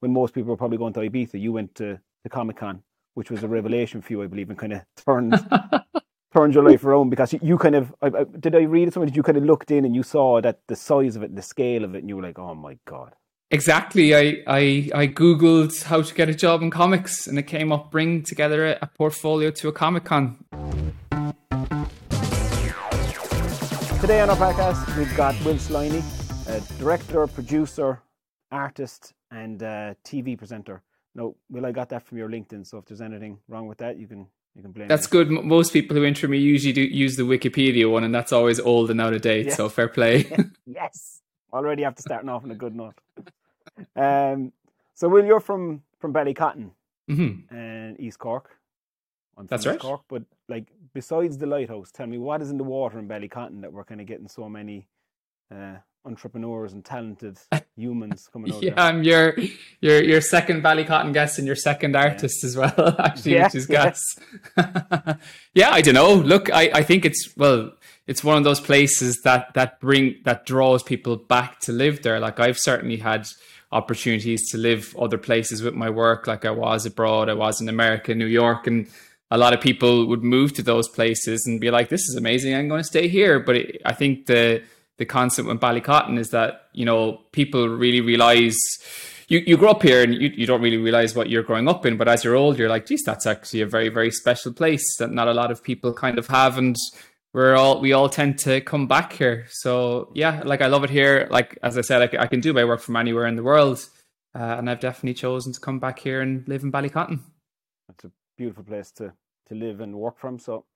when most people were probably going to Ibiza, you went to the Comic Con, which was a revelation for you, I believe, and kind of turned turned your life around because you, you kind of I, I, did I read it somewhere? Did you kind of looked in and you saw that the size of it, the scale of it, and you were like, oh my god. Exactly. I, I I googled how to get a job in comics, and it came up bring together a, a portfolio to a Comic Con. Today on our podcast, we've got Will Sliney, a director, producer, artist, and uh, TV presenter. No, Will, I got that from your LinkedIn. So if there's anything wrong with that, you can you can blame. That's me. good. Most people who interview me usually do use the Wikipedia one, and that's always old and out of date. So fair play. yes, already after starting off on a good note. Um, so Will, you're from from Ballycotton mm-hmm. and East Cork. That's right. Cork, but like besides the lighthouse, tell me what is in the water in Ballycotton that we're kind of getting so many uh, entrepreneurs and talented humans coming out. yeah, there. I'm your your your second Ballycotton guest and your second artist yeah. as well, actually, yeah, which is yeah. Gus. yeah, I don't know. Look, I, I think it's well, it's one of those places that that bring that draws people back to live there. Like I've certainly had opportunities to live other places with my work. Like I was abroad, I was in America, New York, and a lot of people would move to those places and be like, "This is amazing. I'm going to stay here." But it, I think the the concept with Ballycotton is that you know people really realize you, you grow up here and you, you don't really realize what you're growing up in but as you're old you're like geez that's actually a very very special place that not a lot of people kind of have and we're all we all tend to come back here. So yeah like i love it here. Like as i said i, I can do my work from anywhere in the world uh, and i've definitely chosen to come back here and live in ballycotton. It's a beautiful place to to live and work from so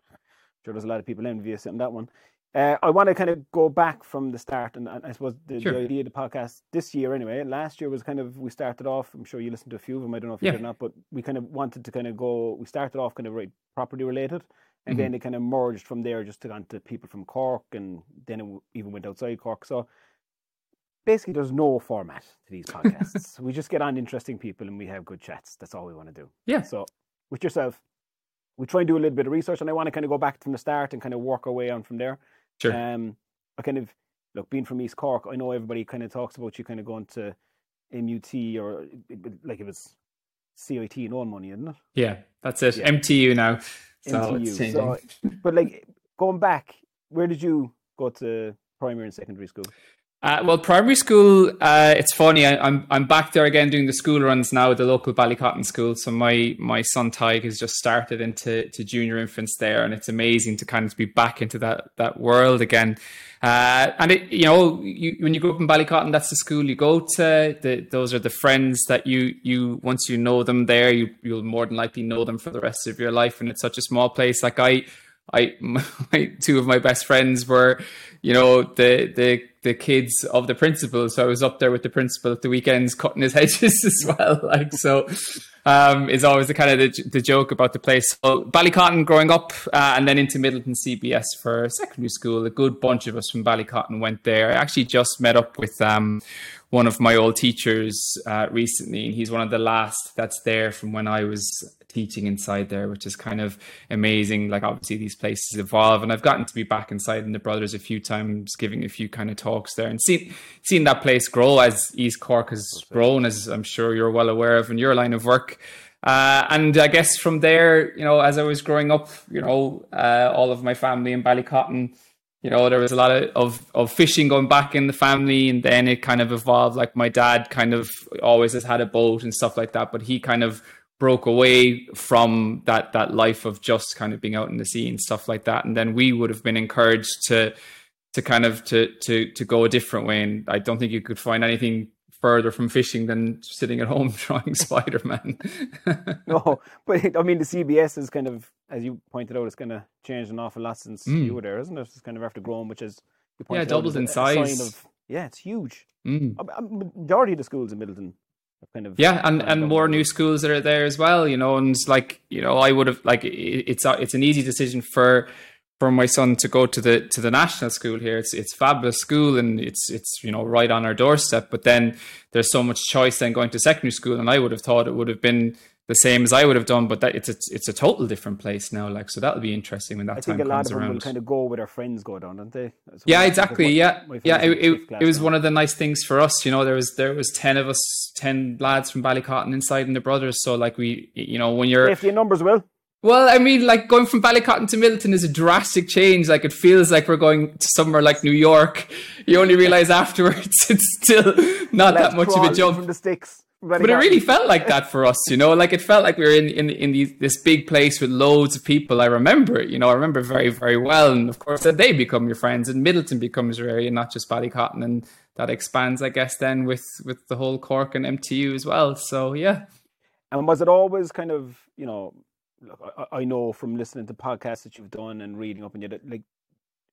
sure there's a lot of people envious in that one uh, I want to kind of go back from the start, and, and I suppose the, sure. the, idea of the podcast this year, anyway. Last year was kind of we started off. I'm sure you listened to a few of them. I don't know if you did or not, but we kind of wanted to kind of go. We started off kind of right property related, and mm-hmm. then it kind of merged from there, just to go to people from Cork, and then it even went outside Cork. So basically, there's no format to these podcasts. we just get on interesting people and we have good chats. That's all we want to do. Yeah. So with yourself, we try and do a little bit of research, and I want to kind of go back from the start and kind of work our way on from there. Sure. Um, I kind of look being from East Cork. I know everybody kind of talks about you kind of going to MUT or like it was CIT and all money, isn't it? Yeah, that's it. Yeah. MTU now. So MTU. So, but like going back, where did you go to primary and secondary school? Uh, well, primary school, uh, it's funny. I, am I'm, I'm back there again doing the school runs now at the local Ballycotton school. So my my son Tig has just started into to junior infants there, and it's amazing to kind of be back into that that world again. Uh, and it, you know, you, when you grow up in Ballycotton, that's the school you go to. The, those are the friends that you you once you know them there, you you'll more than likely know them for the rest of your life. And it's such a small place. Like I I my two of my best friends were, you know, the the the kids of the principal. So I was up there with the principal at the weekends cutting his hedges as well. Like so, um, is always the kind of the, the joke about the place. So Ballycotton growing up, uh, and then into Midleton CBS for secondary school. A good bunch of us from Ballycotton went there. I actually just met up with um one of my old teachers uh, recently, and he's one of the last that's there from when I was teaching inside there, which is kind of amazing. Like obviously these places evolve, and I've gotten to be back inside in the Brothers a few times, giving a few kind of talks there, and seen seeing that place grow as East Cork has grown, as I'm sure you're well aware of in your line of work. Uh, and I guess from there, you know, as I was growing up, you know, uh, all of my family in Ballycotton, you know, there was a lot of, of, of fishing going back in the family, and then it kind of evolved. Like my dad kind of always has had a boat and stuff like that, but he kind of broke away from that that life of just kind of being out in the sea and stuff like that. And then we would have been encouraged to to kind of to to to go a different way. And i don't think you could find anything further from fishing than sitting at home drawing spider-man. No but i mean the cbs is kind of as you pointed out it's kind of changed an awful lot since mm. you were there isn't it? It's kind of after growing which is yeah doubled in size. of, yeah it's huge. Mm. majority of the schools in midleton kind of yeah and and more new schools that are there as well you know and like you know i would have like it's a, it's an easy decision for for my son to go to the to the national school here. It's it's fabulous school and it's it's you know right on our doorstep but then there's so much choice then going to secondary school and i would have thought it would have been the same as I would have done, but that it's a, it's a total different place now. Like, so that'll be interesting when that I time think a lot comes of them around. will kind of go where their friends go down, don't they? Yeah, exactly. Yeah, yeah. It, it, it was now. one of the nice things for us. You know, there was there was ten of us, ten lads from Ballycotton inside, and the brothers. So like we, you know, when you're Safety in numbers, Will. well, I mean, like going from Ballycotton to Midleton is a drastic change. Like it feels like we're going to somewhere like New York. You only realize afterwards it's still not that much of a jump. from the sticks. But it really felt like that for us, you know. Like it felt like we were in in in these, this big place with loads of people. I remember it, you know. I remember very very well. And of course, then they become your friends, and Midleton becomes your area, not just Ballycotton, and that expands, I guess, then with with the whole Cork and MTU as well. So yeah, And was it always kind of, you know, look, I, I know from listening to podcasts that you've done and reading up and you that, like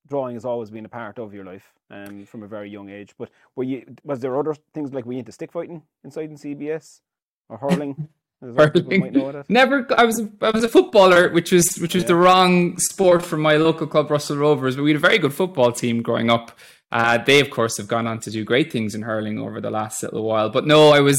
drawing has always been a part of your life um, from a very young age. But were you was there other things like were you into stick fighting inside in CBS or hurling? As other people might know hurling. Never. I was a, I was a footballer, which was which was Yeah. the wrong sport for my local club, Russell Rovers. But we had a very good football team growing up. Uh, they, of course, have gone on to do great things in hurling over the last little while. But no, I was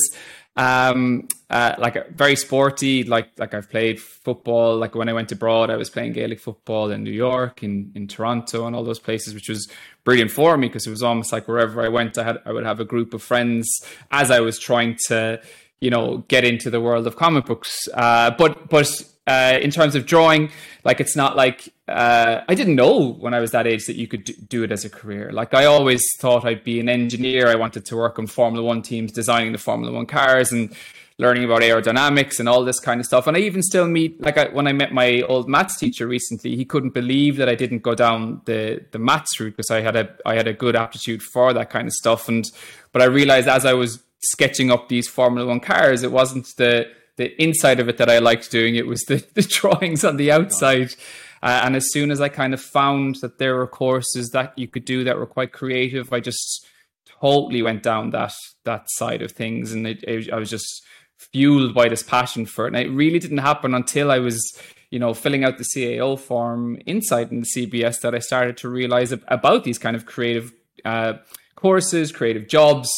um, uh, like a- very sporty. Like like I've played football. Like when I went abroad, I was playing Gaelic football in New York, in in Toronto, and all those places, which was brilliant for me because it was almost like wherever I went, I had I would have a group of friends as I was trying to you know get into the world of comic books. Uh, but but uh, in terms of drawing, like it's not like uh, I didn't know when I was that age that you could do, it as a career. Like I always thought I'd be an engineer. I wanted to work on Formula One teams, designing the Formula One cars and learning about aerodynamics and all this kind of stuff. And I even still meet like I, when I met my old maths teacher recently, he couldn't believe that I didn't go down the the maths route because I had a I had a good aptitude for that kind of stuff. And but I realized as I was sketching up these Formula One cars, it wasn't the the inside of it that I liked doing. It was the, the drawings on the outside. Uh, and as soon as I kind of found that there were courses that you could do that were quite creative, I just totally went down that that side of things, and it, it, I was just fueled by this passion for it. And it really didn't happen until I was, you know, filling out the CAO form inside in the CBS that I started to realize ab- about these kind of creative uh, courses, creative jobs.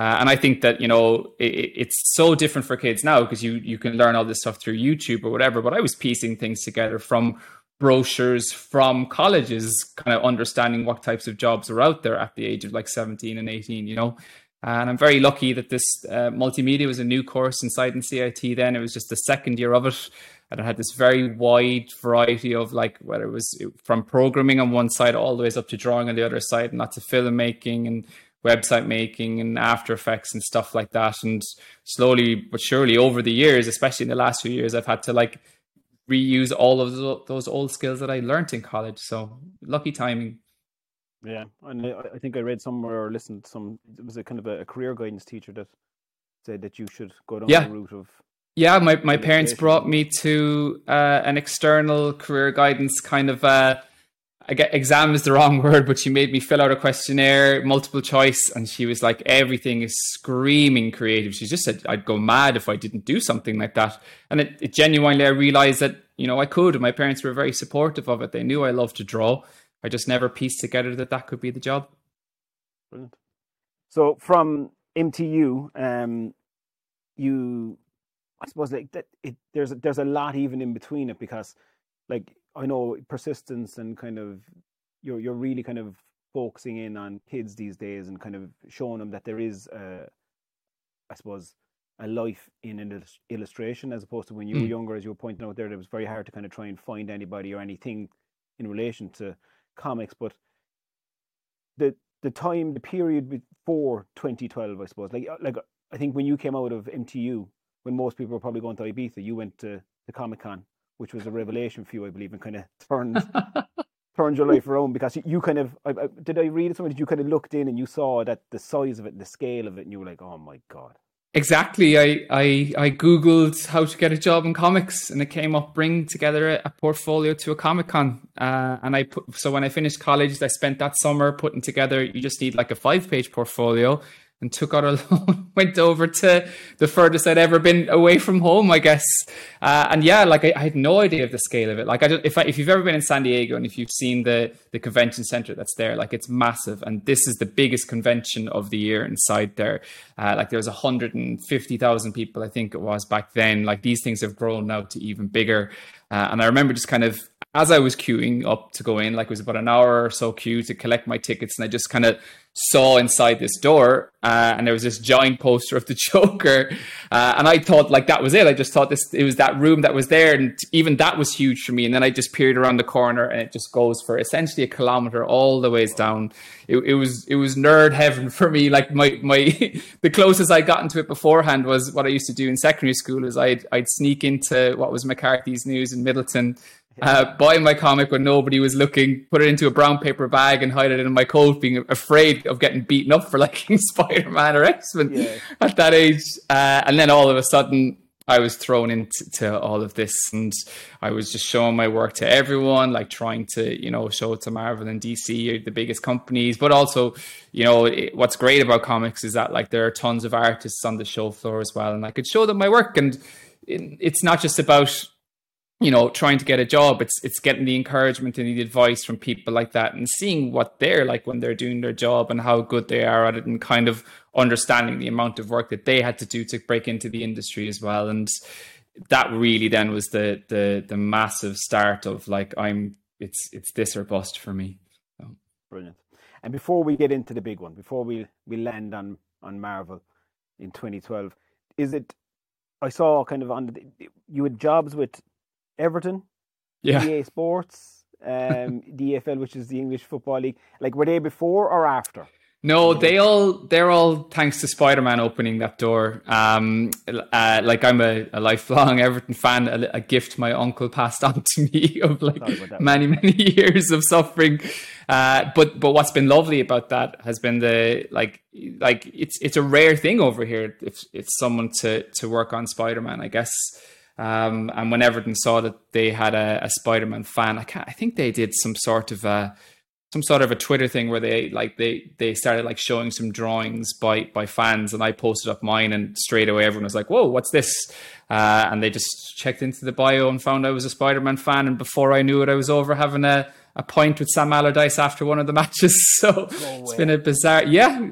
Uh, and I think that you know it, it's so different for kids now because you you can learn all this stuff through YouTube or whatever. But I was piecing things together from brochures from colleges, kind of understanding what types of jobs are out there at the age of like seventeen and eighteen. You know, and I'm very lucky that this uh, multimedia was a new course inside in CIT. Then it was just the second year of it, and it had this very wide variety of like whether it was from programming on one side all the ways up to drawing on the other side, and lots of filmmaking and website making and After Effects and stuff like that. And slowly but surely over the years, especially in the last few years, I've had to like reuse all of those old skills that I learned in college. So lucky timing. Yeah, and I, I think I read somewhere or listened to some. It was a kind of a, career guidance teacher that said that you should go down Yeah. the route of. Yeah, my, my parents brought me to uh, an external career guidance kind of. Uh, get exam is the wrong word, but she made me fill out a questionnaire, multiple choice, and she was like, everything is screaming creative. She just said I'd go mad if I didn't do something like that. And it, it genuinely, I realized that, you know, I could. My parents were very supportive of it. They knew I loved to draw. I just never pieced together that that could be the job. Brilliant. So from MTU, um, you, I suppose like that. It, there's a, there's a lot even in between it because, like I know persistence and kind of you're you're really kind of focusing in on kids these days and kind of showing them that there is, uh, I suppose, a life in illus- illustration as opposed to when you were Mm. younger, as you were pointing out there, it was very hard to kind of try and find anybody or anything in relation to comics, but the the time, the period before 2012, I suppose. Like, like I think when you came out of MTU, when most people were probably going to Ibiza, you went to the Comic Con, which was a revelation for you, I believe, and kind of turned turned your life around because you, kind of I, I, did I read it somewhere? Did you kind of looked in and you saw that the size of it, the scale of it, and you were like, oh my god. Exactly. I, I I googled how to get a job in comics, and it came up bring together a, a portfolio to a comic con. Uh, and I put so when I finished college, I spent that summer putting together. You just need like a five page portfolio, and took out a loan, went over to the furthest I'd ever been away from home, I guess. Uh, and yeah, like I, I, had no idea of the scale of it. Like I if I, if you've ever been in San Diego and if you've seen the the convention center that's there, like it's massive, and this is the biggest convention of the year inside there. Uh, like there's 150,000 people, I think it was back then. Like these things have grown now to even bigger. Uh, and I remember just kind of as I was queuing up to go in, like it was about an hour or so queue to collect my tickets, and I just kind of saw inside this door, uh, and there was this giant poster of the Joker, uh, and I thought like that was it. I just thought this it was that room that was there, and even that was huge for me. And then I just peered around the corner, and it just goes for essentially a kilometer all the ways down. It, it was it was nerd heaven for me. Like my my the closest I got into it beforehand was what I used to do in secondary school. Is I'd I'd sneak into what was McCarthy's News in Midleton uh, buy my comic when nobody was looking, put it into a brown paper bag and hide it in my coat, being afraid of getting beaten up for liking Spider Man or X Men yeah. at that age. Uh, and then all of a sudden, I was thrown into all of this, and I was just showing my work to everyone, like trying to, you know, show it to Marvel and DC, the biggest companies. But also, you know, it, what's great about comics is that like there are tons of artists on the show floor as well, and I could show them my work. And it, it's not just about you know trying to get a job it's it's getting the encouragement and the advice from people like that and seeing what they're like when they're doing their job and how good they are at it and kind of understanding the amount of work that they had to do to break into the industry as well. And that really then was the the the massive start of like i'm it's it's this or bust for me. So. brilliant. And before we get into the big one before we we land on on marvel in 2012 is it I saw kind of on the, you had jobs with Everton, yeah. EA Sports, um, EFL, which is the English Football League. Like, were they before or after? No, they all they're all thanks to Spider Man opening that door. Um, uh, like I'm a, a, lifelong Everton fan. A, a, gift my uncle passed on to me of like many many years of suffering. Uh, but but what's been lovely about that has been the like like it's it's a rare thing over here if it's someone to to work on Spider Man. I guess um, and when Everton saw that they had a, a Spider-Man fan, I, I think they did some sort of a some sort of a Twitter thing where they like they they started like showing some drawings by by fans, and I posted up mine, and straight away everyone was like, "Whoa, what's this?" Uh, and they just checked into the bio and found I was a Spider-Man fan, and before I knew it, I was over having a a point with Sam Allardyce after one of the matches. So no it's been a bizarre, yeah.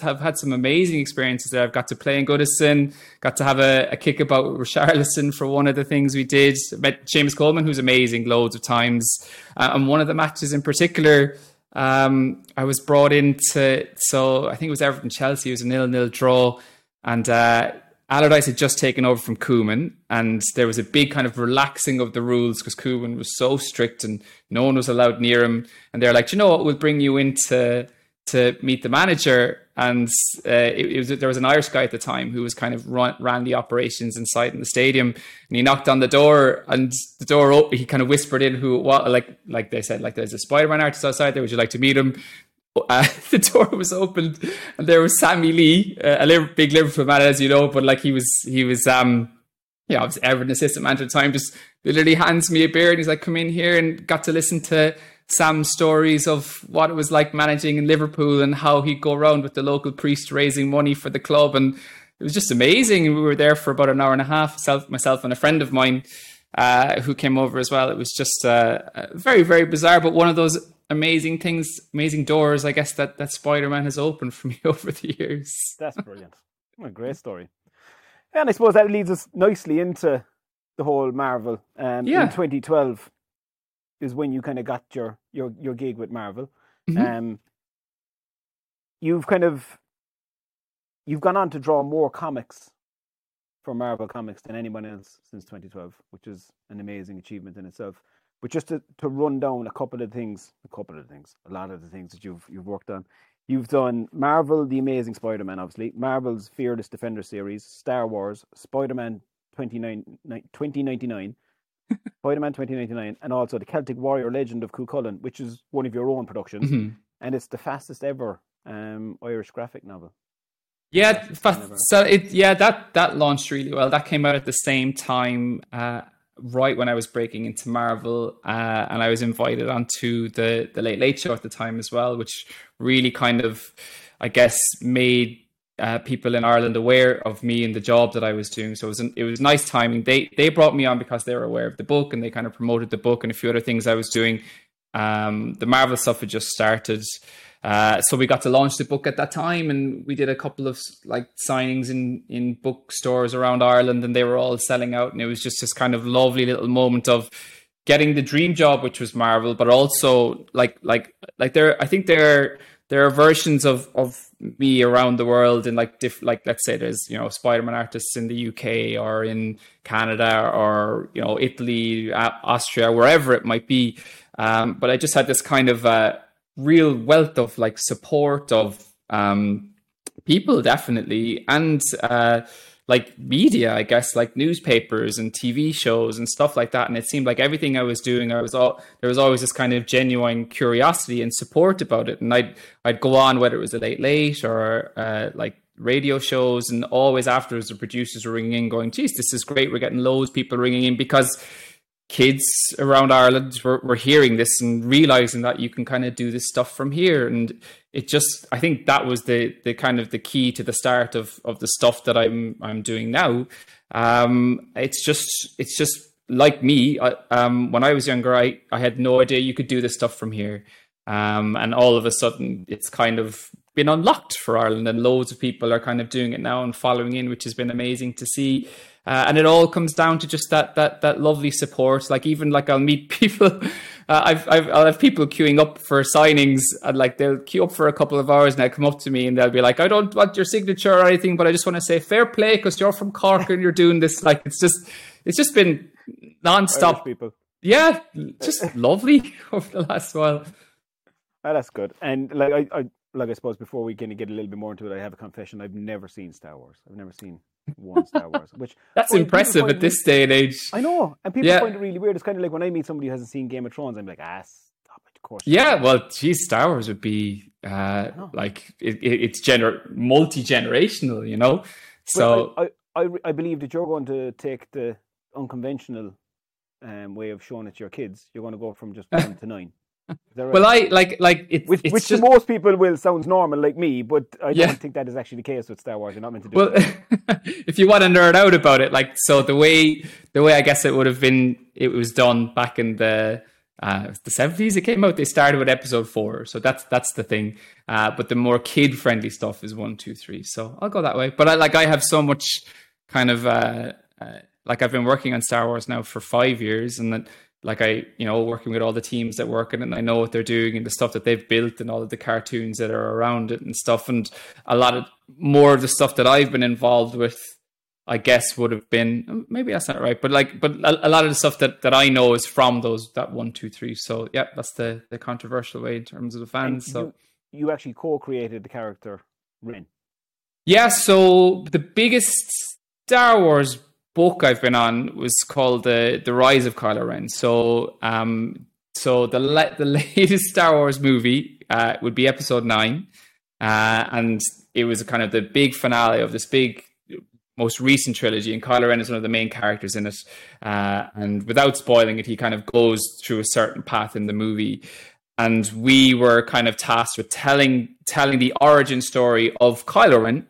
Have had some amazing experiences there. I've got to play in Goodison, got to have a, a kick about Richarlison for one of the things we did. Met Seamus Coleman, who's amazing, loads of times. Uh, and one of the matches in particular, um, I was brought into. So I think it was Everton Chelsea. It was a nil nil draw, and. Uh, Allardyce had just taken over from Koeman, and there was a big kind of relaxing of the rules because Koeman was so strict and no one was allowed near him. And they're like, you know what, we'll bring you in to, to meet the manager. And uh, it, it, was, there was an Irish guy at the time who was kind of run, ran the operations inside in the stadium, and he knocked on the door, and the door opened. He kind of whispered in who what like like they said like there's a Spider-Man artist outside there. Would you like to meet him? uh, the door was opened and there was Sammy Lee, uh, a big Liverpool man, as you know, but like he was, he was, um, yeah, I was Everton assistant manager at the time, just literally hands me a beer and he's like, come in here and got to listen to Sam's stories of what it was like managing in Liverpool and how he'd go around with the local priest raising money for the club. And it was just amazing. We were there for about an hour and a half, myself, myself and a friend of mine, uh, who came over as well. It was just uh, very, very bizarre, but one of those amazing things, amazing doors, I guess that that Spider Man has opened for me over the years. That's brilliant. What a great story. And I suppose that leads us nicely into the whole Marvel. Um, yeah. In 2012 is when you kind of got your your your gig with Marvel. Mm-hmm. Um, you've kind of you've gone on to draw more comics for Marvel Comics than anyone else since 2012, which is an amazing achievement in itself. But just to, to run down a couple of things, a couple of things, a lot of the things that you've you've worked on. You've done Marvel, The Amazing Spider-Man, obviously, Marvel's Fearless Defender series, Star Wars, Spider-Man 2099, Spider-Man 2099, and also the Celtic Warrior Legend of Cú Chulainn, which is one of your own productions, mm-hmm. and it's the fastest ever um, Irish graphic novel. Yeah, so it yeah that that launched really well. That came out at the same time uh, right when I was breaking into Marvel, uh, and I was invited onto the the Late Late Show at the time as well, which really kind of, I guess, made uh, people in Ireland aware of me and the job that I was doing. So it was an, it was nice timing. They they brought me on because they were aware of the book and they kind of promoted the book and a few other things I was doing. Um, the Marvel stuff had just started. Uh, so we got to launch the book at that time, and we did a couple of like signings in in bookstores around Ireland, and they were all selling out, and it was just this kind of lovely little moment of getting the dream job, which was Marvel, but also like like like there, I think there there are versions of of me around the world, and like diff, like let's say there's you know Spider-Man artists in the UK or in Canada or you know Italy, Austria, wherever it might be. Um, but I just had this kind of uh, real wealth of like support of um, people, definitely, and uh, like media, I guess, like newspapers and TV shows and stuff like that. And it seemed like everything I was doing, I was all there was always this kind of genuine curiosity and support about it. And I'd I'd go on whether it was a late late or uh, like radio shows, and always afterwards the producers were ringing in, going, "Geez, this is great. We're getting loads of people ringing in because." Kids around Ireland were, were hearing this and realizing that you can kind of do this stuff from here. And it just, I think that was the, the kind of the key to the start of, of the stuff that I'm, I'm doing now. Um, it's just, it's just like me. I, um, when I was younger, I, I had no idea you could do this stuff from here. Um, and all of a sudden it's kind of been unlocked for Ireland and loads of people are kind of doing it now and following in, which has been amazing to see. Uh, and it all comes down to just that that that lovely support. Like even like I'll meet people. Uh, I've, I've I'll have people queuing up for signings, and like they'll queue up for a couple of hours, and they'll come up to me and they'll be like, "I don't want your signature or anything, but I just want to say fair play because you're from Cork and you're doing this." Like it's just it's just been non-stop. people. Yeah, just lovely over the last while. Oh, that's good. And like I, I like I suppose before we can get a little bit more into it, I have a confession. I've never seen Star Wars. I've never seen one Star Wars, which that's impressive at this day and age. I know, and people yeah. find it really weird. It's kind of like when I meet somebody who hasn't seen Game of Thrones, I'm like, ah, stop it, of course. Yeah, well, geez, Star Wars would be uh, like it, it, it's gener multi generational, you know. So I, I, I, I believe that you're going to take the unconventional um, way of showing it to your kids. You're going to go from just one to nine. Well, I like like it, which, which just... to most people will sounds normal, like me, but I yeah. don't think that is actually the case with Star Wars. You're not meant to do. Well, if you want to nerd out about it, like so, the way the way I guess it would have been, it was done back in the uh, the seventies. It came out. They started with episode four, so that's that's the thing. Uh, but the more kid friendly stuff is one, two, three. So I'll go that way. But I like I have so much kind of uh, uh like I've been working on Star Wars now for five years, and that like I, you know, working with all the teams that work in it and I know what they're doing and the stuff that they've built and all of the cartoons that are around it and stuff. And a lot of more of the stuff that I've been involved with, I guess would have been mm, maybe that's not right, but like, but a, a lot of the stuff that, that I know is from those that one, two, three. So yeah, that's the the controversial way in terms of the fans. so you, you actually co-created the character Ren. Yeah, so the biggest Star Wars book I've been on was called the the Rise of Kylo Ren. So um, so the le- the latest Star Wars movie uh, would be Episode Nine, uh, and it was kind of the big finale of this big most recent trilogy, and Kylo Ren is one of the main characters in it. Uh, and without spoiling it, he kind of goes through a certain path in the movie. And we were kind of tasked with telling telling the origin story of Kylo Ren,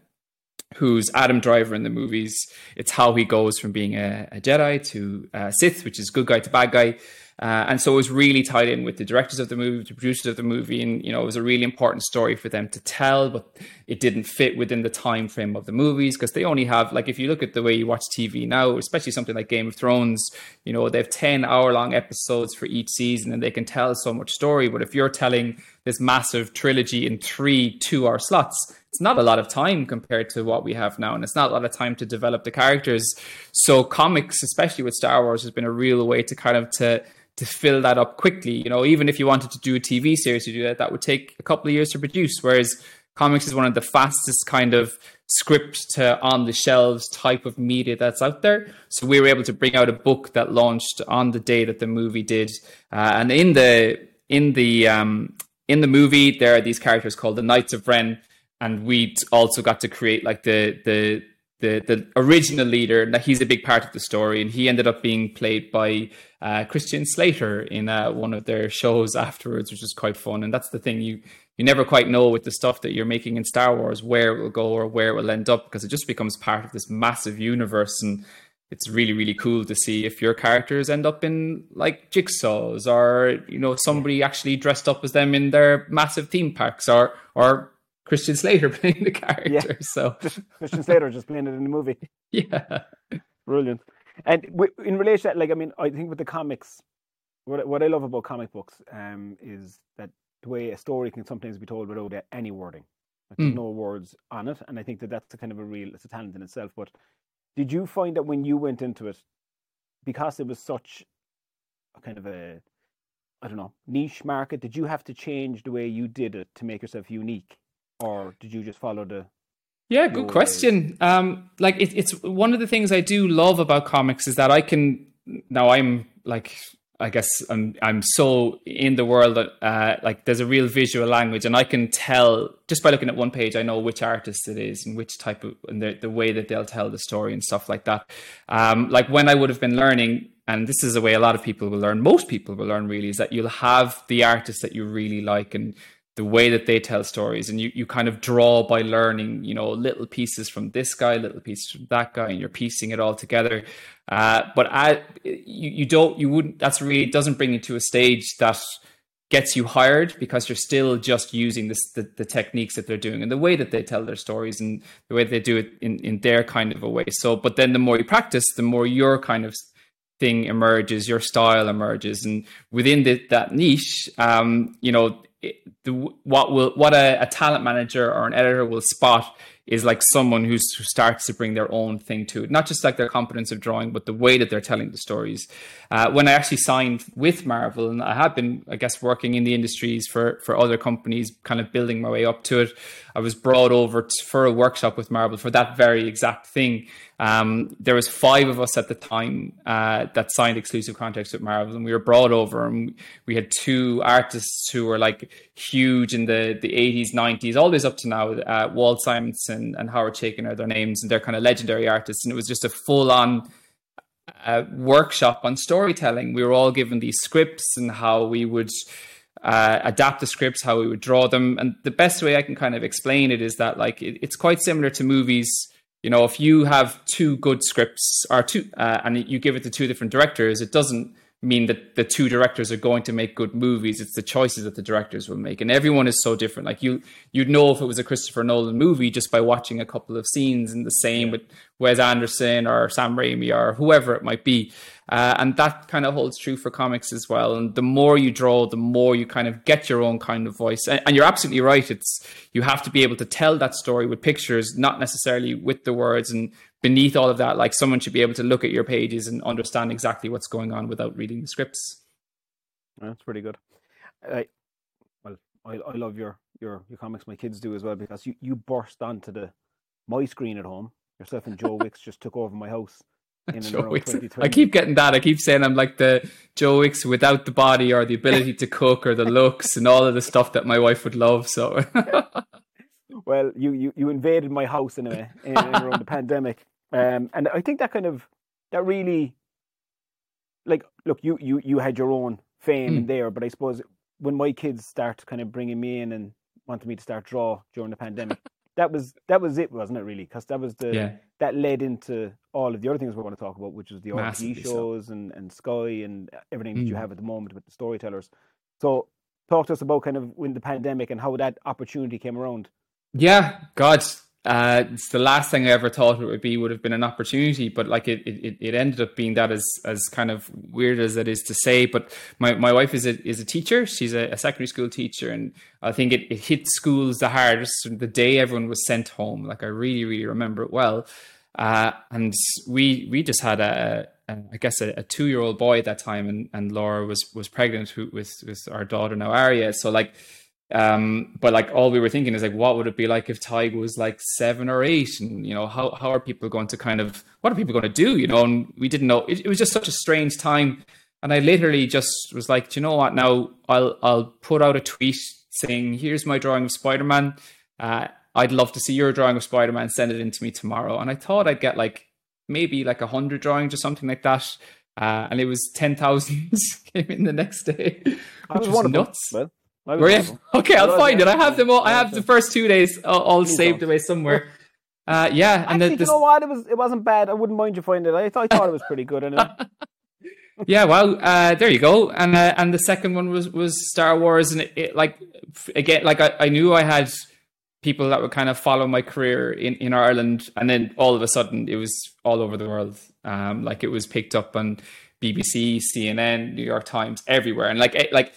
who's Adam Driver in the movies. It's how he goes from being a, a Jedi to a Sith, which is good guy to bad guy. Uh, and so it was really tied in with the directors of the movie, the producers of the movie, and you know it was a really important story for them to tell, but it didn't fit within the time frame of the movies because they only have like if you look at the way you watch TV now, especially something like Game of Thrones, you know they have ten hour long episodes for each season and they can tell so much story. But if you're telling this massive trilogy in three two hour slots, it's not a lot of time compared to what we have now, and it's not a lot of time to develop the characters. So comics, especially with Star Wars, has been a real way to kind of to to fill that up quickly. You know, even if you wanted to do a TV series to do that, that would take a couple of years to produce. Whereas comics is one of the fastest kind of script to on the shelves type of media that's out there. So we were able to bring out a book that launched on the day that the movie did, uh, and in the in the um, in the movie there are these characters called the Knights of Ren, and we also got to create like the the the the original leader. That he's a big part of the story, and he ended up being played by uh, Christian Slater in uh, one of their shows afterwards, which is quite fun. And that's the thing you you never quite know with the stuff that you're making in Star Wars where it will go or where it will end up because it just becomes part of this massive universe and it's really really cool to see if your characters end up in like jigsaws or you know somebody actually dressed up as them in their massive theme parks or or Christian Slater playing the character. Yeah. So Christian Slater just playing it in the movie. Yeah, brilliant. And in relation, like I mean, I think with the comics, what what I love about comic books um, is that the way a story can sometimes be told without any wording. Like, mm. no words on it, and I think that that's a kind of a real it's a talent in itself. But did you find that when you went into it, because it was such a kind of a I don't know niche market, did you have to change the way you did it to make yourself unique, or did you just follow the yeah, good question. Um, like it, it's one of the things I do love about comics is that I can now I'm like I guess I'm I'm so in the world that uh, like there's a real visual language, and I can tell just by looking at one page, I know which artist it is and which type of and the the way that they'll tell the story and stuff like that. Um, like when I would have been learning, and this is the way a lot of people will learn. Most people will learn really is that you'll have the artist that you really like and the way that they tell stories and you, you kind of draw by learning you know little pieces from this guy little pieces from that guy and you're piecing it all together. Uh, but I, you, you don't you wouldn't that's really doesn't bring you to a stage that gets you hired because you're still just using this the, the techniques that they're doing and the way that they tell their stories and the way they do it in, in their kind of a way. So but then the more you practice the more your kind of thing emerges your style emerges. And within the, that niche um, you know the, what will what a, a, talent manager or an editor will spot is like someone who starts to bring their own thing to it, not just like their competence of drawing, but the way that they're telling the stories. Uh, when I actually signed with Marvel, and I have been, I guess, working in the industries for for other companies, kind of building my way up to it. I was brought over to, for a workshop with Marvel for that very exact thing. Um, there was five of us at the time uh, that signed exclusive contracts with Marvel, and we were brought over, and we had two artists who were like huge in the the eighties, nineties, all the way up to now. Uh, Walt Simonson and Howard Chaykin are their names, and they're kind of legendary artists. And it was just a full on uh, workshop on storytelling. We were all given these scripts and how we would. Uh, adapt the scripts, how we would draw them, and the best way I can kind of explain it is that like it, it's quite similar to movies you know, if you have two good scripts or two, uh, and you give it to two different directors, it doesn't mean that the two directors are going to make good movies. It's the choices that the directors will make, and everyone is so different. Like you, you'd know if it was a Christopher Nolan movie just by watching a couple of scenes, and the same with Wes Anderson or Sam Raimi or whoever it might be. Uh, and that kind of holds true for comics as well. And the more you draw, the more you kind of get your own kind of voice. And, and, you're absolutely right. It's you have to be able to tell that story with pictures, not necessarily with the words. And beneath all of that, like someone should be able to look at your pages and understand exactly what's going on without reading the scripts. That's pretty good. I, well, I, I love your your your comics. My kids do as well because you you burst onto the my screen at home. Yourself and Joe Wicks just took over my house Joe Wicks. I keep getting that. I keep saying I'm like the Joe Wicks without the body or the ability to cook or the looks and all of the stuff that my wife would love. So, well, you you, you invaded my house in a in, around the pandemic, um, and I think that kind of that really, like, look, you you you had your own fame mm. there, but I suppose when my kids start kind of bringing me in and wanted me to start draw during the pandemic, that was that was it, wasn't it? Really, because that was the yeah. that led into all of the other things we want to talk about, which is the RPG shows so. and and Sky and everything mm. that you mm. have at the moment with the storytellers. So, talk to us about kind of when the pandemic and how that opportunity came around. Yeah, God, uh, it's the last thing I ever thought it would be would have been an opportunity, but like it, it, it ended up being that as as kind of weird as it is to say. But my, my wife is a is a teacher. She's a, a secondary school teacher, and I think it, it hit schools the hardest the day everyone was sent home. Like I really really remember it well. Uh, and we we just had a, a I guess a, a two year old boy at that time, and, and Laura was was pregnant with with our daughter now Aria. So like um, but like all we were thinking is like, what would it be like if Tig was like seven or eight? And you know, how how are people going to kind of what are people going to do? You know, and we didn't know. It, it was just such a strange time. And I literally just was like, do you know what? Now I'll I'll put out a tweet saying, "Here's my drawing of Spider Man. Uh, I'd love to see your drawing of Spider Man. Send it in to me tomorrow." And I thought I'd get like maybe like a hundred drawings or something like that. Uh, and it was ten thousand came in the next day, which was, was nuts. Well You? Okay, I'll find it. I have them all. I have the first two days all, all saved away somewhere. Uh, yeah, and Actually, the, you know what? It was it wasn't bad. I wouldn't mind you finding it. I thought I thought it was pretty good. Anyway. yeah, well, uh, there you go. And uh, and the second one was was Star Wars, and it, it like again, like I, I knew I had people that would kind of follow my career in, in Ireland, and then all of a sudden it was all over the world. Um, like it was picked up on BBC, CNN, New York Times, everywhere, and like it, like.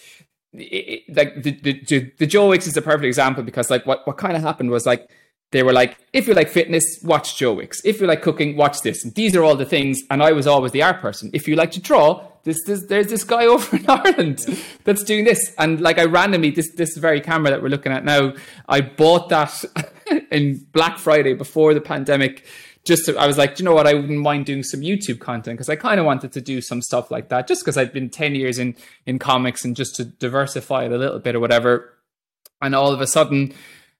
It, like the, the the Joe Wicks is a perfect example because like what what kind of happened was like they were like, if you like fitness, watch Joe Wicks. If you like cooking, watch this. And these are all the things. And I was always the art person. If you like to draw, this, this there's this guy over in Ireland that's doing this. And like I randomly, this this very camera that we're looking at now, I bought that in Black Friday before the pandemic. Just to, I was like, you know what? I wouldn't mind doing some YouTube content because I kind of wanted to do some stuff like that. Just because I'd been ten years in in comics and just to diversify it a little bit or whatever. And all of a sudden,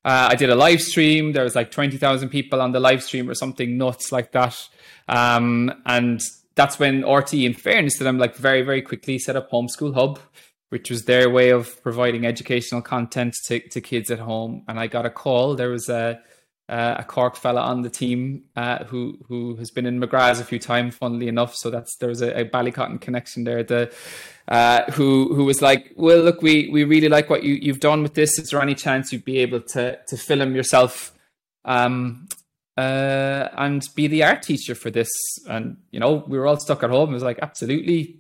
uh, I did a live stream. There was like 20,000 people on the live stream or something nuts like that. Um, and that's when RTÉ, in fairness to them, like very, very quickly set up Homeschool Hub, which was their way of providing educational content to, to kids at home. And I got a call. There was a, uh, a Cork fella on the team uh, who who has been in McGrath's a few times, funnily enough. So that's there was a, a Ballycotton connection there. The uh, who who was like, well, look, we we really like what you you've done with this. Is there any chance you'd be able to to film yourself? Um, uh, and be the art teacher for this. And, you know, we were all stuck at home. It was like, absolutely.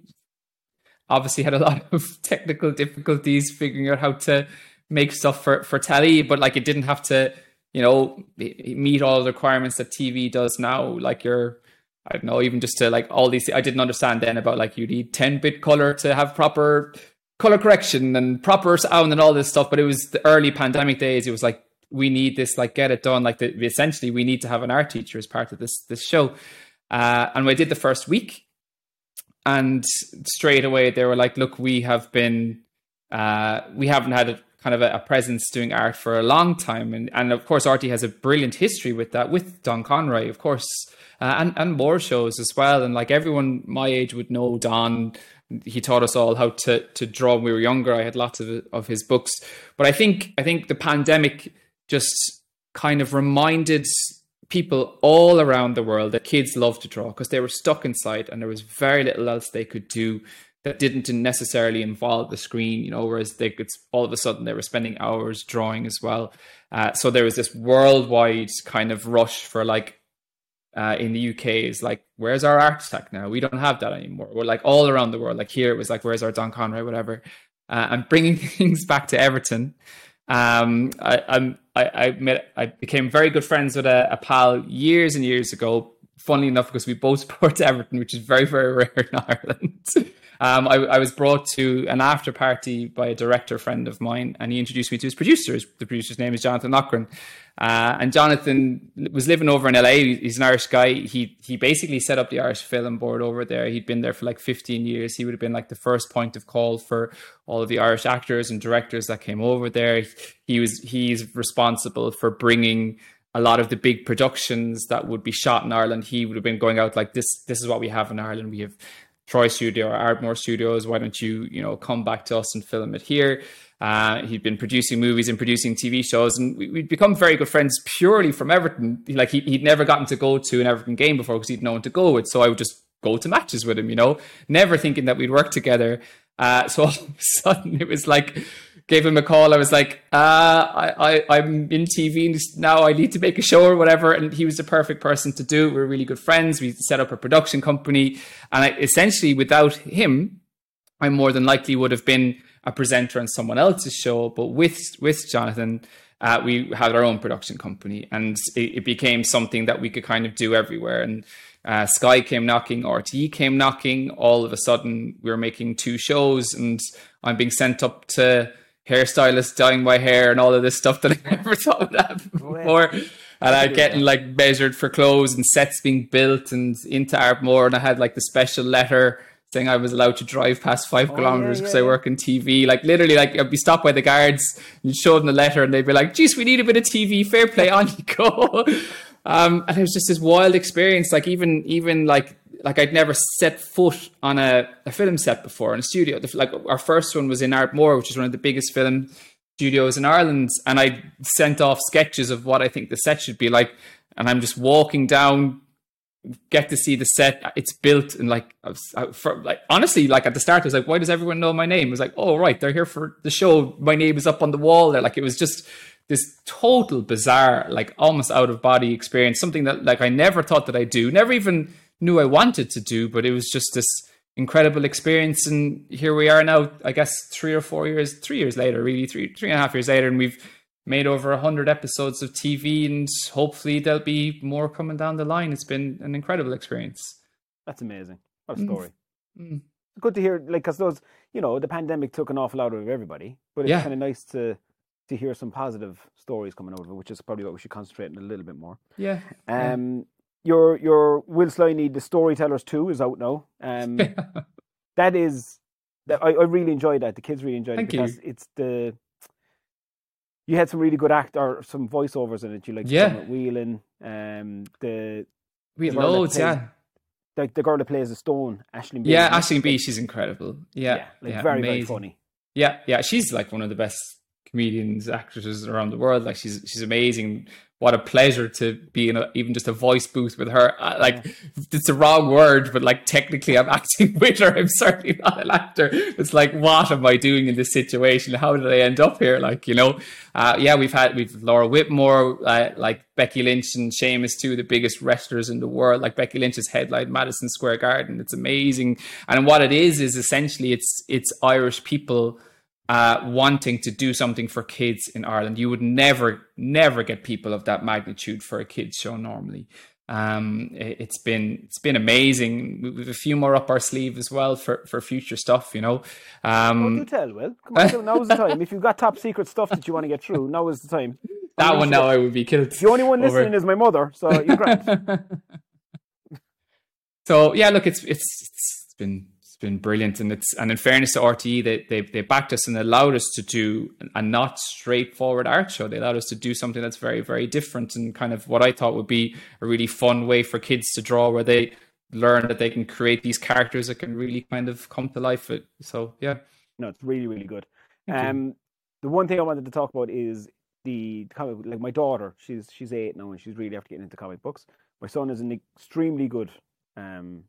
Obviously, had a lot of technical difficulties figuring out how to make stuff for, for telly, but like it didn't have to you know, meet all the requirements that TV does now. Like you're, I don't know, even just to like all these. I didn't understand then about like you need 10 bit color to have proper color correction and proper sound and all this stuff. But it was the early pandemic days. It was like we need this, like get it done. Like the, essentially, we need to have an art teacher as part of this this show. Uh, and we did the first week, and straight away they were like, "Look, we have been, uh, we haven't had it kind of a, a, presence doing art for a long time. And, and of course, RTÉ has a brilliant history with that, with Don Conroy, of course, uh, and, and more shows as well. And like everyone my age would know Don. He taught us all how to, to draw when we were younger. I had lots of, of his books. But I think, I think the pandemic just kind of reminded people all around the world that kids love to draw because they were stuck inside and there was very little else they could do that didn't necessarily involve the screen, you know, whereas they could all of a sudden they were spending hours drawing as well. Uh, so there was this worldwide kind of rush for like uh, in the UK is like, where's our Art Attack now? We don't have that anymore. We're like all around the world. Like here, it was like, where's our Don Conroy, whatever. Uh, and bringing things back to Everton. Um, I, I'm, I, I met, I became very good friends with a, a pal years and years ago. Funnily enough, because we both support Everton, which is very, very rare in Ireland. Um, I, I, was brought to an after party by a director friend of mine, and he introduced me to his producer. The producer's name is Jonathan Loughran. Uh, and Jonathan was living over in LA. He's an Irish guy. He he basically set up the Irish Film Board over there. He'd been there for like 15 years. He would have been like the first point of call for all of the Irish actors and directors that came over there. He was he's responsible for bringing a lot of the big productions that would be shot in Ireland. He would have been going out like this. This is what we have in Ireland. We have Troy Studio or Ardmore Studios. Why don't you, you know, come back to us and film it here? Uh, he'd been producing movies and producing TV shows, and we, would become very good friends purely from Everton. Like he, would never gotten to go to an Everton game before because he'd no one to go with, so I would just go to matches with him, you know, never thinking that we'd work together. Uh, so all of a sudden, it was like gave him a call. I was like, uh, I, I, I'm in TV now. I need to make a show or whatever. And he was the perfect person to do it. We are really good friends. We set up a production company. And I, essentially, without him, I more than likely would have been a presenter on someone else's show. But with, with Jonathan, uh, we had our own production company and it, it, became something that we could kind of do everywhere. And uh, Sky came knocking, RTÉ came knocking. All of a sudden, we were making two shows and I'm being sent up to hairstylist dyeing my hair and all of this stuff that I never thought of that before. And I getting like measured for clothes and sets being built and into Ardmore. And I had like the special letter saying I was allowed to drive past five oh, kilometers because yeah, yeah, I work in TV. Like literally, like I'd be stopped by the guards and show them the letter, and they'd be like, "Geez, we need a bit of TV. Fair play, on you go." um, and it was just this wild experience. Like even even like like I'd never set foot on a, a film set before in a studio. Like our first one was in Ardmore, which is one of the biggest film studios in Ireland, and I sent off sketches of what I think the set should be like. And I'm just walking down, get to see the set. It's built and like, I was, I, for, like honestly, like at the start, I was like, why does everyone know my name? It was like, oh right, they're here for the show. My name is up on the wall there. Like it was just this total bizarre, like almost out of body experience. Something that like I never thought that I'd do. Never even knew I wanted to do, but it was just this incredible experience. And here we are now, I guess three or four years, three years later, really three, three and a half years later. And we've made over a hundred episodes of TV and hopefully there'll be more coming down the line. It's been an incredible experience. That's amazing. What a mm. story. Mm. Good to hear, like, cause those, you know, the pandemic took an awful lot of everybody, but it's yeah. kind of nice to, to hear some positive stories coming out of it, which is probably what we should concentrate on a little bit more. Yeah. Um, yeah your your Will Sliney, the Storytellers Two, is out now. Um, that is that I, I, really enjoyed that. The kids really enjoyed Thank it because you. it's the you had some really good act or some voiceovers in it. You like yeah, Whelan, um, the we loads, plays, yeah. Like the girl that plays the stone, Aisling. Bea. Yeah, Aisling Bea. She's incredible. Yeah, yeah like yeah, very amazing. very funny. Yeah, yeah, she's like one of the best comedians, actresses around the world. Like she's she's amazing what a pleasure to be in a, even just a voice booth with her. Like it's a wrong word, but like technically I'm acting with her. I'm certainly not an actor. It's like, what am I doing in this situation? How did I end up here? Like, you know, uh, yeah, we've had, we've Laura Whitmore, uh, like Becky Lynch and Sheamus, two of the biggest wrestlers in the world. Like Becky Lynch's has headlined Madison Square Garden. It's amazing. And what it is, is essentially it's, it's Irish people uh, wanting to do something for kids in Ireland. You would never, never get people of that magnitude for a kids show normally. Um, it, has been it's been amazing. We've a few more up our sleeve as well for, for future stuff. You know. Um, do tell, Will. Come on, now's the time. If you've got top secret stuff that you want to get through, now is the time. That one now I would be killed. The only one listening over. is my mother, so you're great. so yeah, look, it's it's it's been been brilliant. And it's and in fairness to RTÉ, they they they backed us and allowed us to do a not straightforward art show. They allowed us to do something that's very very different and kind of what I thought would be a really fun way for kids to draw, where they learn that they can create these characters that can really kind of come to life. So yeah, no, it's really really good. Thank um, you. the one thing I wanted to talk about is the comic. Like my daughter, she's she's eight now and she's really after getting into comic books. My son is an extremely good um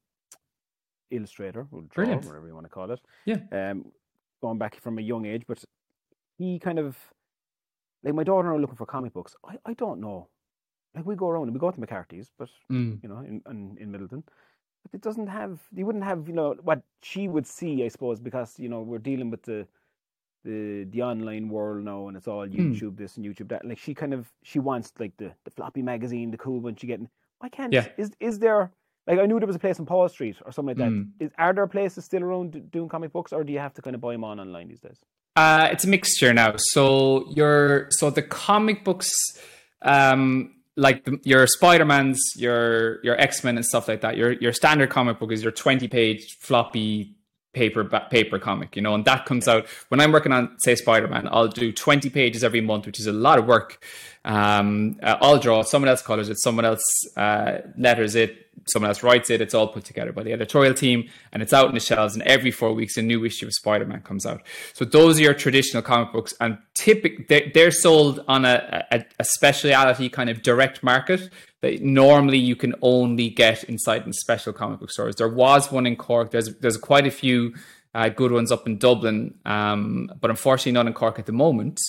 illustrator or drawer, whatever you want to call it. Yeah. Um, going back from a young age, but he kind of like my daughter and I are looking for comic books. I, I don't know. Like we go around and we go to McCarthy's, but mm. you know, in, in in Midleton, but it doesn't have. You wouldn't have you know what she would see, I suppose, because you know we're dealing with the the the online world now, and it's all hmm. YouTube mm. this and YouTube that. Like she kind of she wants like the the floppy magazine, the cool one. She getting. I can't. Yeah. Is is there like I knew there was a place in Paul Street or something like that. Mm. Is, are there places still around doing comic books, or do you have to kind of buy them on online these days? Uh, it's a mixture now. So your so the comic books, um, like the, your Spider Mans, your your X Men and stuff like that. Your your standard comic book is your twenty page floppy paper paper comic, you know, and that comes out when I'm working on say Spider Man. I'll do twenty pages every month, which is a lot of work. Um, uh, I'll draw. Someone else colors it. Someone else uh, letters it someone else writes it. It's all put together by the editorial team, and it's out in the shelves. And every four weeks, a new issue of Spider Man comes out. So those are your traditional comic books, and typically they're sold on a, a, a speciality kind of direct market that normally you can only get inside in special comic book stores. There was one in Cork. There's there's quite a few uh, good ones up in Dublin, um, but unfortunately not in Cork at the moment.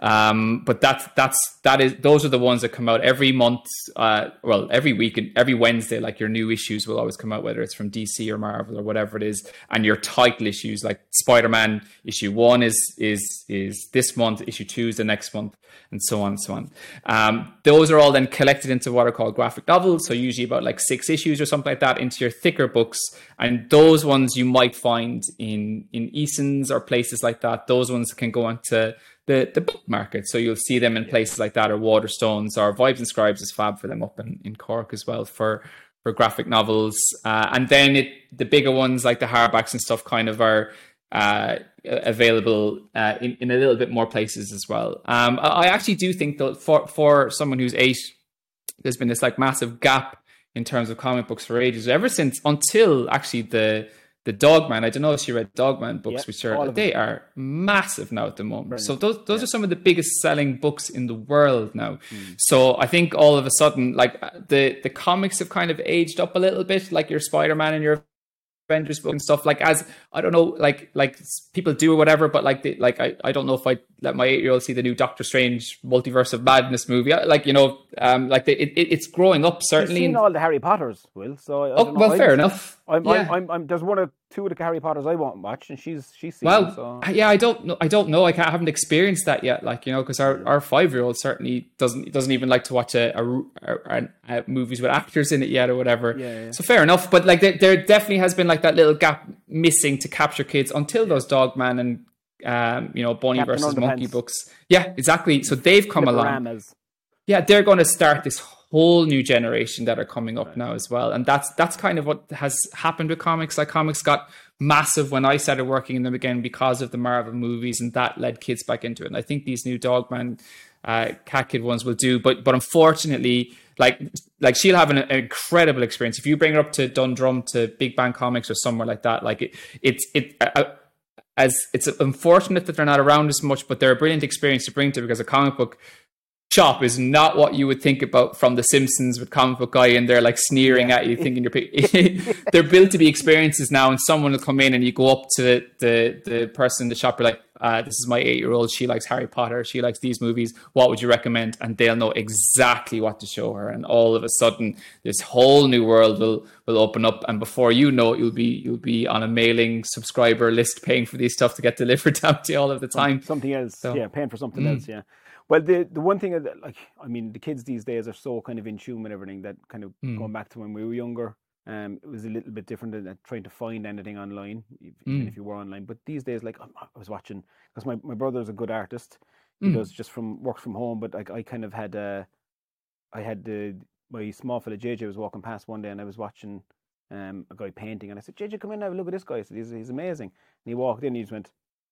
Um, but that's that's that is those are the ones that come out every month. Uh, well, every week and every Wednesday, like your new issues will always come out, whether it's from DC or Marvel or whatever it is. And your title issues, like Spider Man issue one, is is is this month. Issue two is the next month, and so on and so on. Um, those are all then collected into what are called graphic novels. So usually about like six issues or something like that into your thicker books, and those ones you might find in in Eason's or places like that. Those ones can go onto the the book market. So you'll see them in places like that, or Waterstones, or Vibes and Scribes is fab for them up in, in Cork as well for for graphic novels. Uh, and then it the bigger ones like the hardbacks and stuff kind of are uh, available uh, in, in a little bit more places as well. Um, I actually do think that for for someone who's eight, there's been this like massive gap in terms of comic books for ages. Ever since until actually the the Dogman. I don't know if you read Dogman books, yep, which are they are massive now at the moment. Brilliant. So those those are some of the biggest selling books in the world now. Mm. So I think all of a sudden, like the the comics have kind of aged up a little bit, like your Spider Man and your Avengers book and stuff. Like as I don't know, like like people do or whatever, but like the, like I, I don't know if I let my eight year old see the new Doctor Strange Multiverse of Madness movie. Like you know, um, like the, it, it's growing up certainly. You've seen all the Harry Potters, Will. So I, oh well, fair enough. I'm, yeah. I'm, I'm, I'm, there's one or two of the Harry Potters I won't watch, and she's she's seen well, them, so. yeah, I don't know, I don't know, I, I haven't experienced that yet, like you know, because our, our five year old certainly doesn't doesn't even like to watch a, a, a, a, movies with actors in it yet or whatever. Yeah, yeah. So fair enough, but like there, there, definitely has been like that little gap missing to capture kids until those Dogman and um, you know, Bunny Captain versus Monkey books. Yeah, exactly. So they've come along. Yeah, they're going to start this whole new generation that are coming up right. now as well. And that's that's kind of what has happened with comics. Like comics got massive when I started working in them again because of the Marvel movies, and that led kids back into it. And I think these new Dogman, uh, Cat Kid ones will do. But but unfortunately, like like she'll have an, an, incredible experience if you bring her up to Dundrum to Big Bang Comics or somewhere like that. Like it, it's it. Uh, as it's unfortunate that they're not around as much, but they're a brilliant experience to bring to because a comic book shop is not what you would think about from The Simpsons with comic book guy and they're like sneering yeah. at you, thinking you're. they're built to be experiences now, and someone will come in and you go up to the the, the person in the shop, you're like, uh, "This is my eight year old. She likes Harry Potter. She likes these movies. What would you recommend?" And they'll know exactly what to show her, and all of a sudden, this whole new world will will open up, and before you know it, you'll be you'll be on a mailing subscriber list, paying for these stuff to get delivered down to you all of the time. Something else, so, yeah, paying for something mm. else, yeah. Well, the the one thing that, like, I mean, the kids these days are so kind of in tune with everything that kind of mm. going back to when we were younger, um, it was a little bit different than trying to find anything online, even mm. if you were online. But these days, like, I was watching because my my brother's a good artist. He mm. does just from works from home, but like I kind of had uh, I had the my small fella JJ was walking past one day, and I was watching um a guy painting, and I said, JJ, come in, and have a look at this guy. I said, he's he's amazing. And he walked in, and he just went,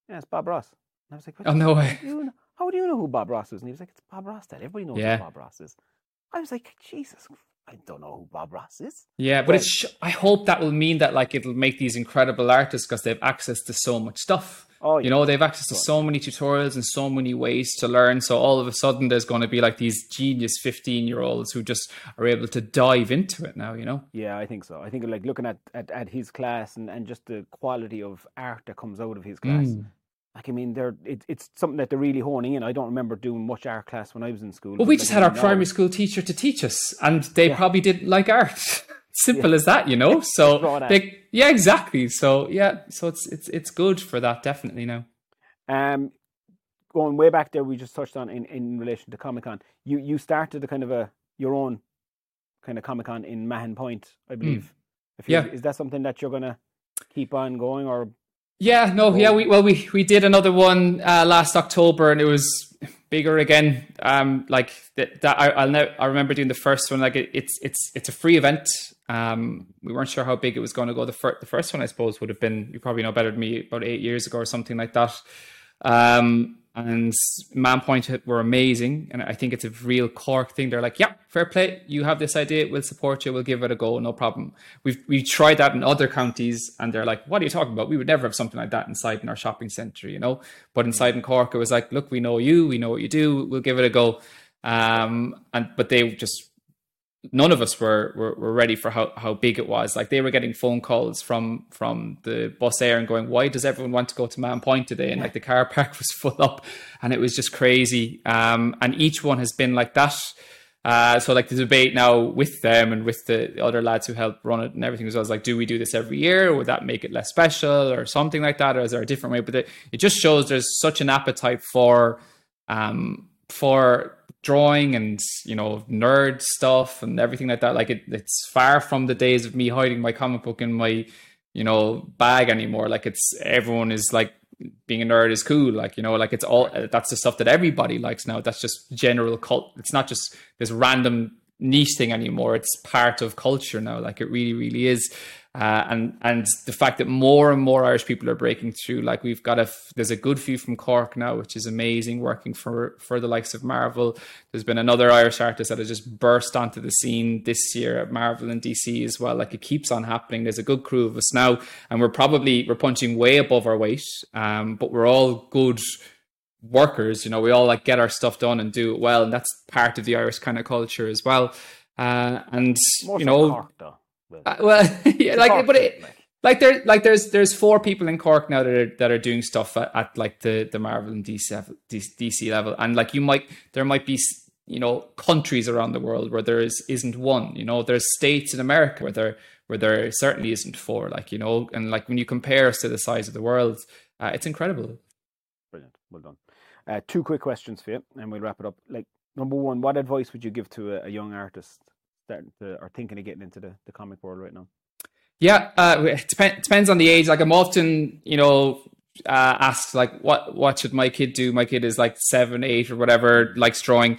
yeah, it's Bob Ross. And I was like, oh no way. You know? How do you know who Bob Ross is? And he was like, it's Bob Ross, Dad. Everybody knows yeah. who Bob Ross is. I was like, Jesus, I don't know who Bob Ross is. Yeah, but it's. I hope that will mean that like it'll make these incredible artists because they have access to so much stuff. Oh, yeah. You know, they have access to so many tutorials and so many ways to learn. So all of a sudden, there's going to be like these genius 15 year olds who just are able to dive into it now, you know? Yeah, I think so. I think like looking at, at, at his class and, and just the quality of art that comes out of his class. Mm like I mean, they're it, it's something that they're really honing in. I don't remember doing much art class when I was in school. Well, we just had our primary school teacher to teach us, and they yeah. probably didn't like art. Simple yeah. as that, you know. So they, yeah, exactly. So yeah, so it's it's it's good for that definitely now. Um, going way back there, we just touched on in, in relation to Comic Con. You you started a kind of a your own kind of Comic Con in Mahon Point, I hmm. believe. Mm. yeah, is that something that you're gonna keep on going or yeah, no, yeah, we well we we did another one uh, last October and it was bigger again. Um, like that, that I, I'll know. I remember doing the first one. Like it, it's it's it's a free event. Um, we weren't sure how big it was going to go. The first the first one I suppose would have been you probably know better than me about eight years ago or something like that. Um, and Mahon Point were amazing. And I think it's a real Cork thing. They're like, yeah, fair play. You have this idea. We'll support you. We'll give it a go. No problem. We've, we've tried that in other counties and they're like, what are you talking about? We would never have something like that inside in our shopping centre, you know? But inside in Cork, it was like, look, we know you. We know what you do. We'll give it a go. Um, and, but they just none of us were, were, were ready for how, how big it was. Like they were getting phone calls from from the Bus Éireann and going, "Why does everyone want to go to Mahon Point today?" And like the car park was full up, and it was just crazy. Um, and each one has been like that. Uh, so like the debate now with them and with the other lads who helped run it and everything was, was like, do we do this every year? Would that make it less special or something like that? Or is there a different way? But it, it just shows there's such an appetite for um, for drawing and you know nerd stuff and everything like that. Like it, it's far from the days of me hiding my comic book in my you know bag anymore. Like it's everyone is like being a nerd is cool. Like you know like it's all that's the stuff that everybody likes now. That's just general cult it's not just this random niche thing anymore. It's part of culture now. Like it really, really is. Uh, and and the fact that more and more Irish people are breaking through, like we've got a there's a good few from Cork now, which is amazing, working for for the likes of Marvel. There's been another Irish artist that has just burst onto the scene this year at Marvel and DC as well. Like it keeps on happening. There's a good crew of us now, and we're probably we're punching way above our weight, um, but we're all good workers. You know, we all like get our stuff done and do it well, and that's part of the Irish kind of culture as well. Uh, and More you know. Cork, uh, well, yeah, like, but it, like there, like there's there's four people in Cork now that are that are doing stuff at, at like the the Marvel and DC DC level, and like you might there might be you know countries around the world where there is isn't one. You know, there's states in America where there where there certainly isn't four. Like you know, and like when you compare us to the size of the world, uh, it's incredible. Brilliant, well done. Uh, two quick questions for you, and we'll wrap it up. Like number one, what advice would you give to a, a young artist to or thinking of getting into the, the comic world right now? Yeah, uh, it depends depends on the age. Like I'm often, you know, uh, asked like, what what should my kid do? My kid is like seven, eight, or whatever, likes drawing.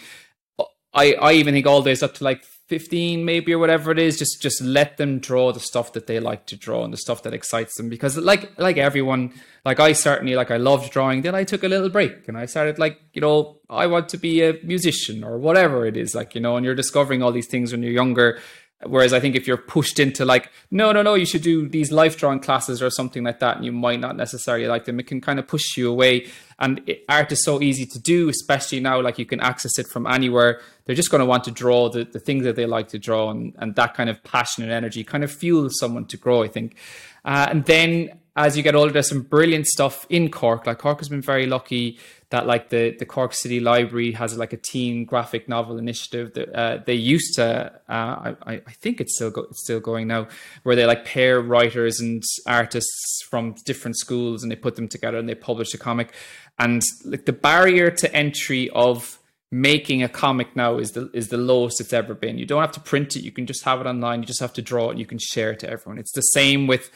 I I even think all days up to like 15 maybe or whatever it is just just let them draw the stuff that they like to draw and the stuff that excites them. Because like like everyone like i certainly like i loved drawing. Then i took a little break and i started like you know i want to be a musician or whatever it is like you know and you're discovering all these things when you're younger Whereas I think if you're pushed into like, no, no, no, you should do these life drawing classes or something like that, and you might not necessarily like them, it can kind of push you away. And it, art is so easy to do, especially now, like you can access it from anywhere. They're just going to want to draw the, the things that they like to draw, and, and that kind of passion and energy kind of fuels someone to grow, I think. Uh, and then as you get older, there's some brilliant stuff in Cork. Like Cork has been very lucky that like the the Cork City Library has like a teen graphic novel initiative that uh, they used to. Uh, I I think it's still go, it's still going now, where they like pair writers and artists from different schools and they put them together and they publish a comic. And like the barrier to entry of making a comic now is the is the lowest it's ever been. You don't have to print it; you can just have it online. You just have to draw it. and You can share it to everyone. It's the same with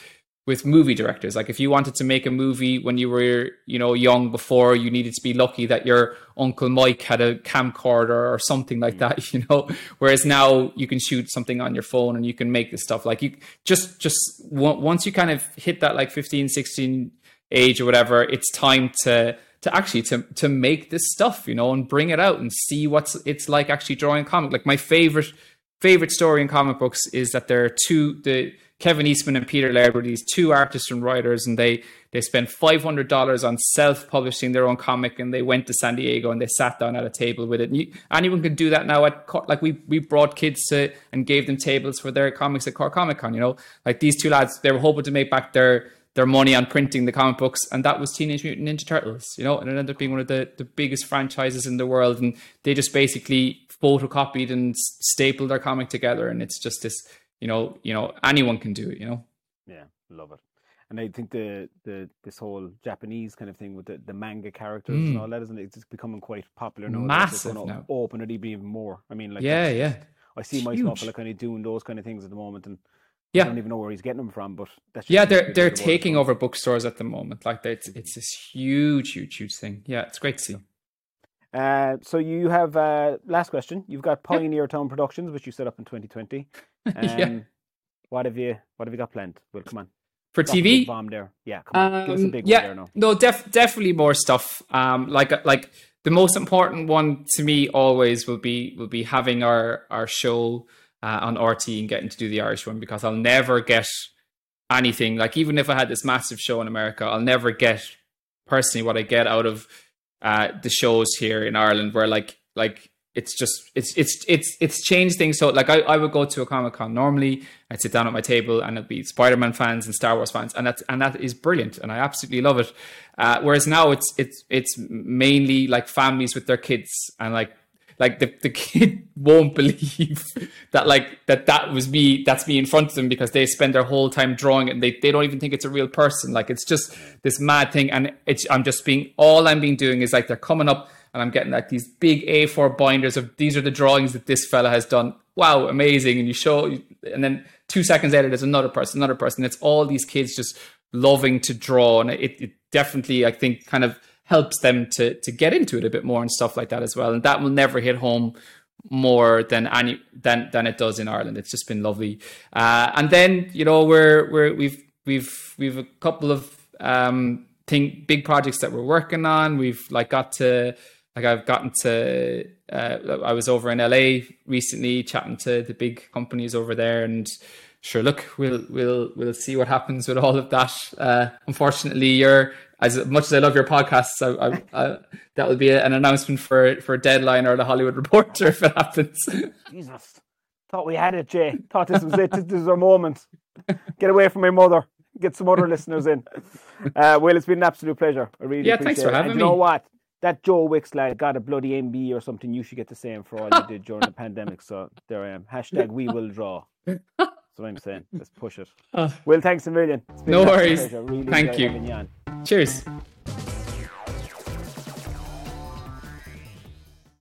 with movie directors. Like if you wanted to make a movie when you were, you know, young before, you needed to be lucky that your uncle Mike had a camcorder or something like mm. that, you know. Whereas now you can shoot something on your phone and you can make this stuff. Like you just just once you kind of hit that like 15, 16 age or whatever, it's time to to actually to to make this stuff, you know, and bring it out and see what's it's like actually drawing a comic. Like my favorite favorite story in comic books is that there are two the Kevin Eastman and Peter Laird were these two artists and writers, and they they spent five hundred dollars on self publishing their own comic, and they went to San Diego and they sat down at a table with it. And you, anyone can do that now at like we we brought kids to and gave them tables for their comics at Cork Comic Con. You know, like these two lads, they were hoping to make back their their money on printing the comic books, and that was Teenage Mutant Ninja Turtles. You know, and it ended up being one of the the biggest franchises in the world, and they just basically photocopied and stapled their comic together, and it's just this you know, you know, anyone can do it, you know. Yeah, love it. And I think the the this whole Japanese kind of thing with the, the manga characters mm. and all that, isn't it? It's becoming quite popular now. Massive now. Open it even more. I mean, like yeah, yeah. I see it's myself like kind of doing those kind of things at the moment, and yeah. I don't even know where he's getting them from. But that's yeah, they're they're taking over bookstores at the moment. Like it's it's this huge, huge, huge thing. Yeah, it's great to see. Uh, so you have uh, last question. You've got Pioneer. Town Productions, which you set up in 2020. Um, yeah. What have you What have you got planned? Well, come on. For Drop TV, bomb there. Yeah, come on. Um, Give us a um, big yeah, one there now. No, def- definitely more stuff. Um, like like the most important one to me always will be will be having our our show uh, on RTÉ and getting to do the Irish one because I'll never get anything like even if I had this massive show in America, I'll never get personally what I get out of uh, the shows here in Ireland where like like it's just it's it's it's it's changed things. So like I, I would go to a comic con normally, I'd sit down at my table and it'd be Spider Man fans and Star Wars fans, and that's and that is brilliant, and I absolutely love it. Uh, whereas now it's it's it's mainly like families with their kids and like like the, the kid won't believe that like that that was me that's me in front of them because they spend their whole time drawing and they, they don't even think it's a real person like it's just this mad thing and it's i'm just being all i'm being doing is like they're coming up and i'm getting like these big a4 binders of these are the drawings that this fella has done wow amazing and you show and then two seconds later there's another person another person it's all these kids just loving to draw and it, it definitely i think kind of helps them to to get into it a bit more and stuff like that as well. And that will never hit home more than any than than it does in Ireland. It's just been lovely. Uh, and then you know we're we're we've we've we've a couple of um thing big projects that we're working on. We've like got to like I've gotten to uh, I was over in LA recently chatting to the big companies over there and sure look we'll we'll we'll see what happens with all of that. Uh, unfortunately you're as much as I love your podcasts I, I, I, that will be an announcement for for Deadline or the Hollywood Reporter if it happens. Jesus. Thought we had it Jay. Thought this was it. This is our moment. Get away from my mother. Get some other listeners in. Uh, well it's been an absolute pleasure. I really yeah thanks for having and me you know what that Joe Wicks lad got a bloody MBE or something. You should get the same for all you did during the pandemic. So there I am. Hashtag we will draw. That's what I'm saying. Let's push it. Uh, Will, thanks a million. No worries. Really Thank you. you Cheers.